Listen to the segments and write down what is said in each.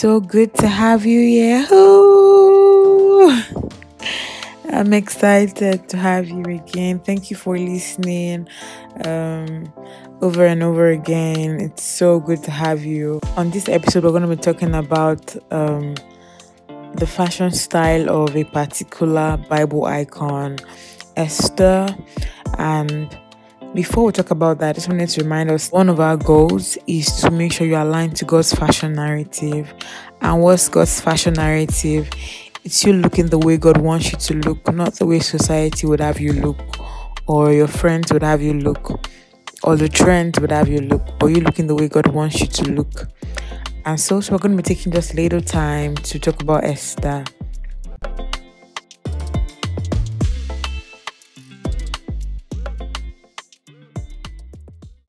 so good to have you here. Ooh. I'm excited to have you again. Thank you for listening um, over and over again. It's so good to have you. On this episode, we're going to be talking about um, the fashion style of a particular Bible icon, Esther. And before we talk about that, I just wanted to remind us one of our goals is to make sure you're aligned to God's fashion narrative. And what's God's fashion narrative? It's you looking the way God wants you to look, not the way society would have you look, or your friends would have you look, or the trends would have you look, or you looking the way God wants you to look. And so, so we're going to be taking just a little time to talk about Esther.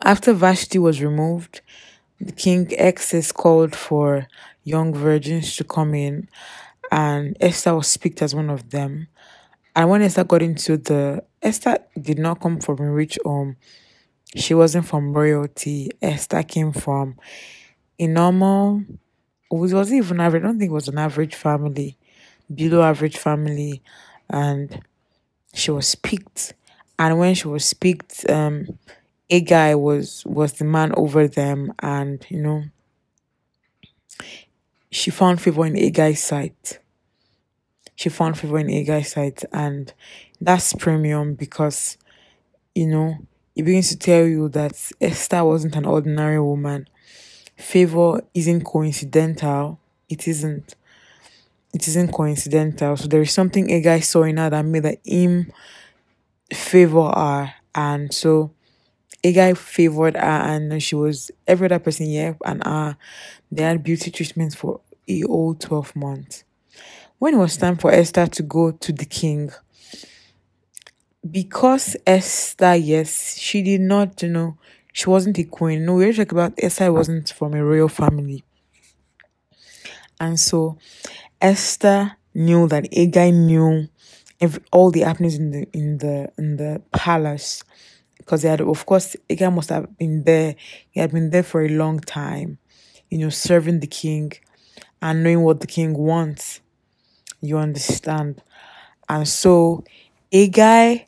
After Vashti was removed, the king Xerxes called for young virgins to come in and Esther was picked as one of them. And when Esther got into the Esther did not come from a rich home. She wasn't from royalty. Esther came from a normal it wasn't even average. I don't think it was an average family, below average family, and she was picked. And when she was picked, um, Hegai was was the man over them, and you know, she found favor in Hegai's sight she found favor in Hegai's sight, and that's premium because you know it begins to tell you that Esther wasn't an ordinary woman. Favor isn't coincidental. It isn't. It isn't coincidental. So there is something a guy saw in her that made that him favor her, and so Hegai favored her, and she was every other person here and her. They had beauty treatments for a whole twelve months when it was time for Esther to go to the king, because Esther, yes, she did not, you know, she wasn't a queen. No, we're talking about Esther wasn't from a royal family. And so Esther knew that Hegai knew every, all the happenings in the in the in the palace because they had of course Hegai must have been there. He had been there for a long time, you know, serving the king and knowing what the king wants. You understand? And so Hegai,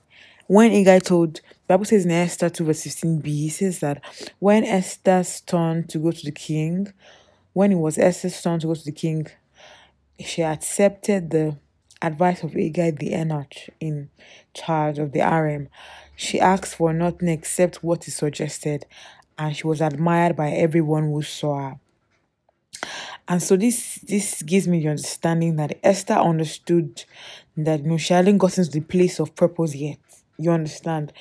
when Hegai told Bible says in Esther 2 verse 16b, he says that when Esther's turn to go to the king, when it was Esther's turn to go to the king, she accepted the advice of Hegai the eunuch in charge of the harem. She asked for nothing except what he suggested, and she was admired by everyone who saw her. And so this this gives me the understanding that Esther understood that you know, she hadn't gotten to the place of purpose yet. You understand?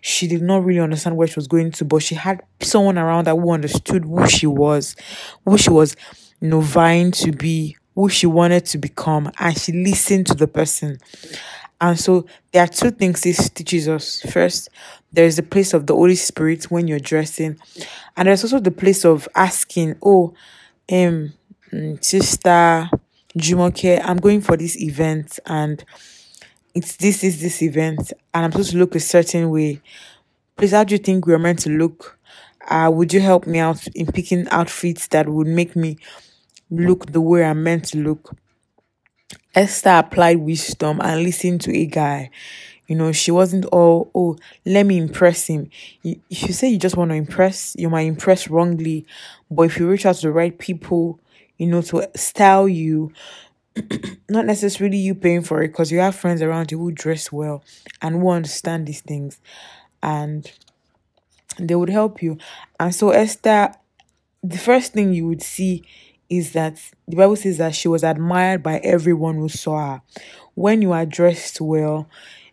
She did not really understand where she was going to, but she had someone around her who understood who she was, who she was, you know, vying to be, who she wanted to become, and she listened to the person. And so there are two things this teaches us. First, there is the place of the Holy Spirit when you're dressing, and there's also the place of asking, oh, um, Mm, sister Jumoke, I'm going for this event and it's this is this event and I'm supposed to look a certain way. Please, how do you think we're meant to look? Uh, would you help me out in picking outfits that would make me look the way I'm meant to look? Esther applied wisdom and listened to Hegai. You know, she wasn't all, oh, let me impress him. If you say you just want to impress, you might impress wrongly. But if you reach out to the right people, you know, to style you. Not necessarily you paying for it because you have friends around you who dress well and who understand these things and they would help you. And so, Esther, the first thing you would see is that the Bible says that she was admired by everyone who saw her. When you are dressed well,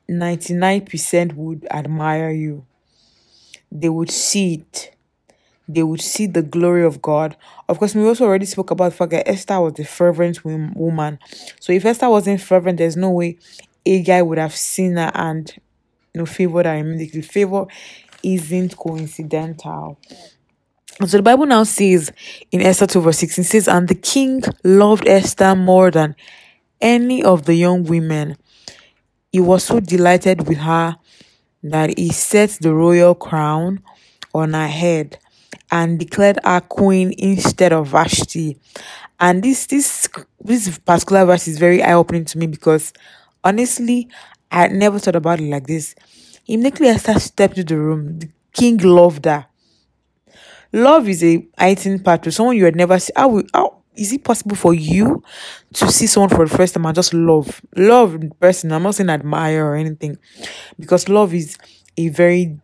99% would admire you. They would see it they would see the glory of God. Of course, we also already spoke about the fact that Esther was a fervent woman. So if Esther wasn't fervent, there's no way Hegai would have seen her and you know favored her immediately. Favor isn't coincidental. So the Bible now says in Esther 2 verse 16 says, And the king loved Esther more than any of the young women. He was so delighted with her that he set the royal crown on her head and declared her queen instead of Vashti. And this this this particular verse is very eye opening to me because honestly, I never thought about it like this. Immediately Esther stepped into the room. The king loved her. Love is a part to someone you had never seen. How, how is it possible for you to see someone for the first time and just love? Love the person. I'm not saying admire or anything. Because love is a very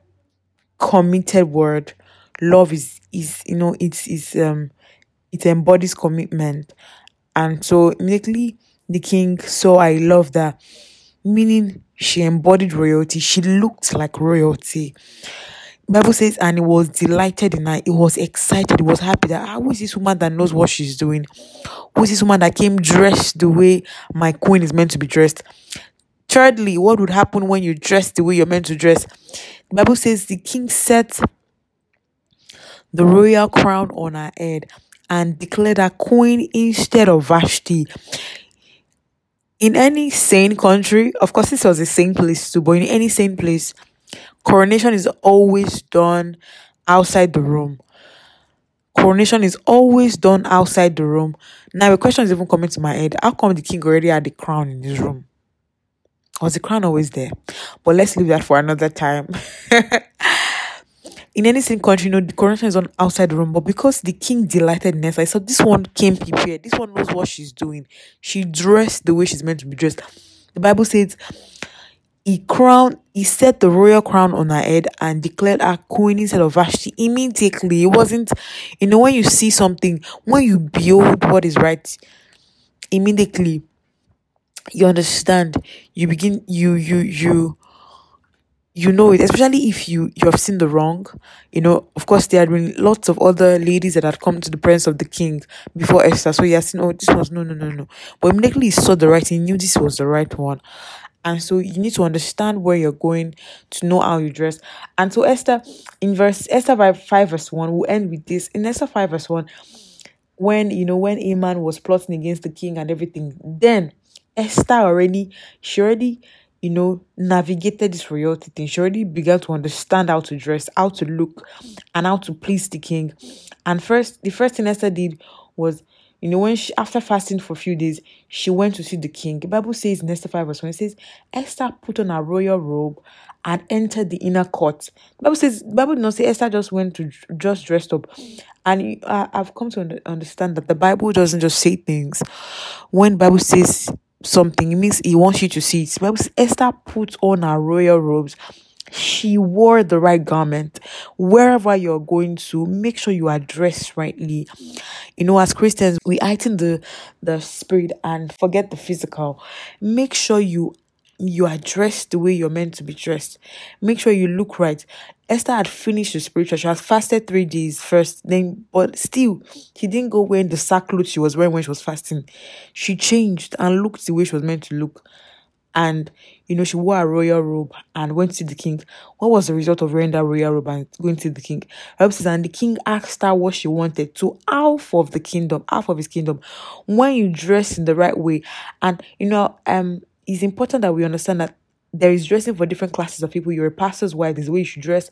committed word. Love is is you know it's is um it embodies commitment. And so immediately the king saw I love that, meaning she embodied royalty. She looked like royalty. Bible says, and he was delighted in her. He was excited. He was happy that ah, who is this woman that knows what she's doing? Who is this woman that came dressed the way my queen is meant to be dressed? Thirdly, what would happen when you dress the way you're meant to dress? Bible says the king set the royal crown on her head and declared her queen instead of Vashti. In any sane country, of course, this was a sane place too, but in any sane place, coronation is always done outside the room. Coronation is always done outside the room. Now, a question is even coming to my head: How come the king already had the crown in his room? Was the crown always there? But let's leave that for another time. in any same country, you know, the coronation is on outside the room, but because the king delighted I said this one came prepared. This one knows what she's doing. She dressed the way she's meant to be dressed. The Bible says he crowned, he set the royal crown on her head and declared her queen instead of Vashti immediately. It wasn't, you know, when you see something, when you behold what is right, immediately you understand. You begin, you, you, you, you know it, especially if you you have seen the wrong. You know, of course, there had been lots of other ladies that had come to the presence of the king before Esther. So he has seen, oh, this was no, no, no, no. But immediately he saw the right, he knew this was the right one. And so you need to understand where you're going to know how you dress. And so Esther, in verse Esther 5, 5 verse 1, we'll end with this. In Esther 5 verse 1, when you know when Haman was plotting against the king and everything, then Esther already, she already, you know, navigated this royalty thing. She already began to understand how to dress, how to look, and how to please the king. And first, the first thing Esther did was you know, when she after fasting for a few days, she went to see the king. The Bible says in Esther 5 verse 1, it says, Esther put on a royal robe and entered the inner court. The Bible says, the Bible did not say Esther just went to just dressed up. And I, I've come to understand that the Bible doesn't just say things. When Bible says something, it means he wants you to see it. The Bible says Esther put on her royal robes she wore the right garment. Wherever you're going to, make sure you are dressed rightly. You know, as Christians, we heighten the the spirit and forget the physical. Make sure you you are dressed the way you're meant to be dressed. Make sure you look right. Esther had finished the spiritual. She had fasted three days first, then but still she didn't go wearing the sackcloth she was wearing when she was fasting. She changed and looked the way she was meant to look and you know she wore a royal robe and went to the king. What was the result of wearing that royal robe and going to the king? says, and the king asked her what she wanted to half of the kingdom, half of his kingdom. When you dress in the right way, and you know, um, it's important that we understand that there is dressing for different classes of people. You're a pastor's wife, there's the way you should dress.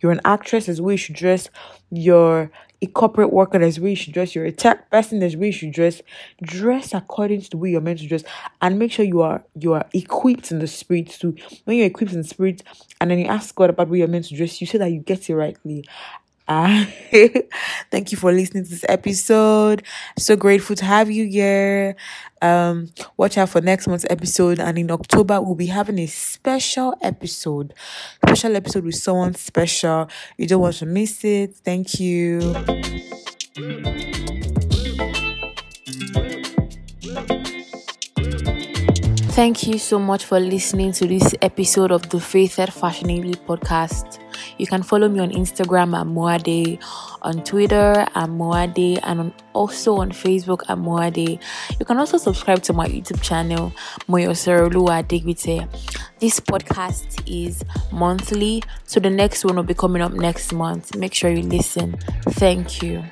You're an actress, there's the way you should dress. You're a corporate worker, there's the way you should dress. You're a tech person, there's the way you should dress. Dress according to the way you're meant to dress, and make sure you are you are equipped in the spirit too. When you're equipped in the spirit, and then you ask God about where you're meant to dress, you say that you get it rightly. Uh, thank you for listening to this episode. So grateful to have you here. Um, watch out for next month's episode, and in October we'll be having a special episode, special episode with someone special. You don't want to miss it. Thank you. Thank you so much for listening to this episode of the Faithed Fashionably podcast. You can follow me on Instagram at Moade, on Twitter at Moade, and on, also on Facebook at Moade. You can also subscribe to my YouTube channel, Moyoserolua Digbite. This podcast is monthly, so the next one will be coming up next month. Make sure you listen. Thank you.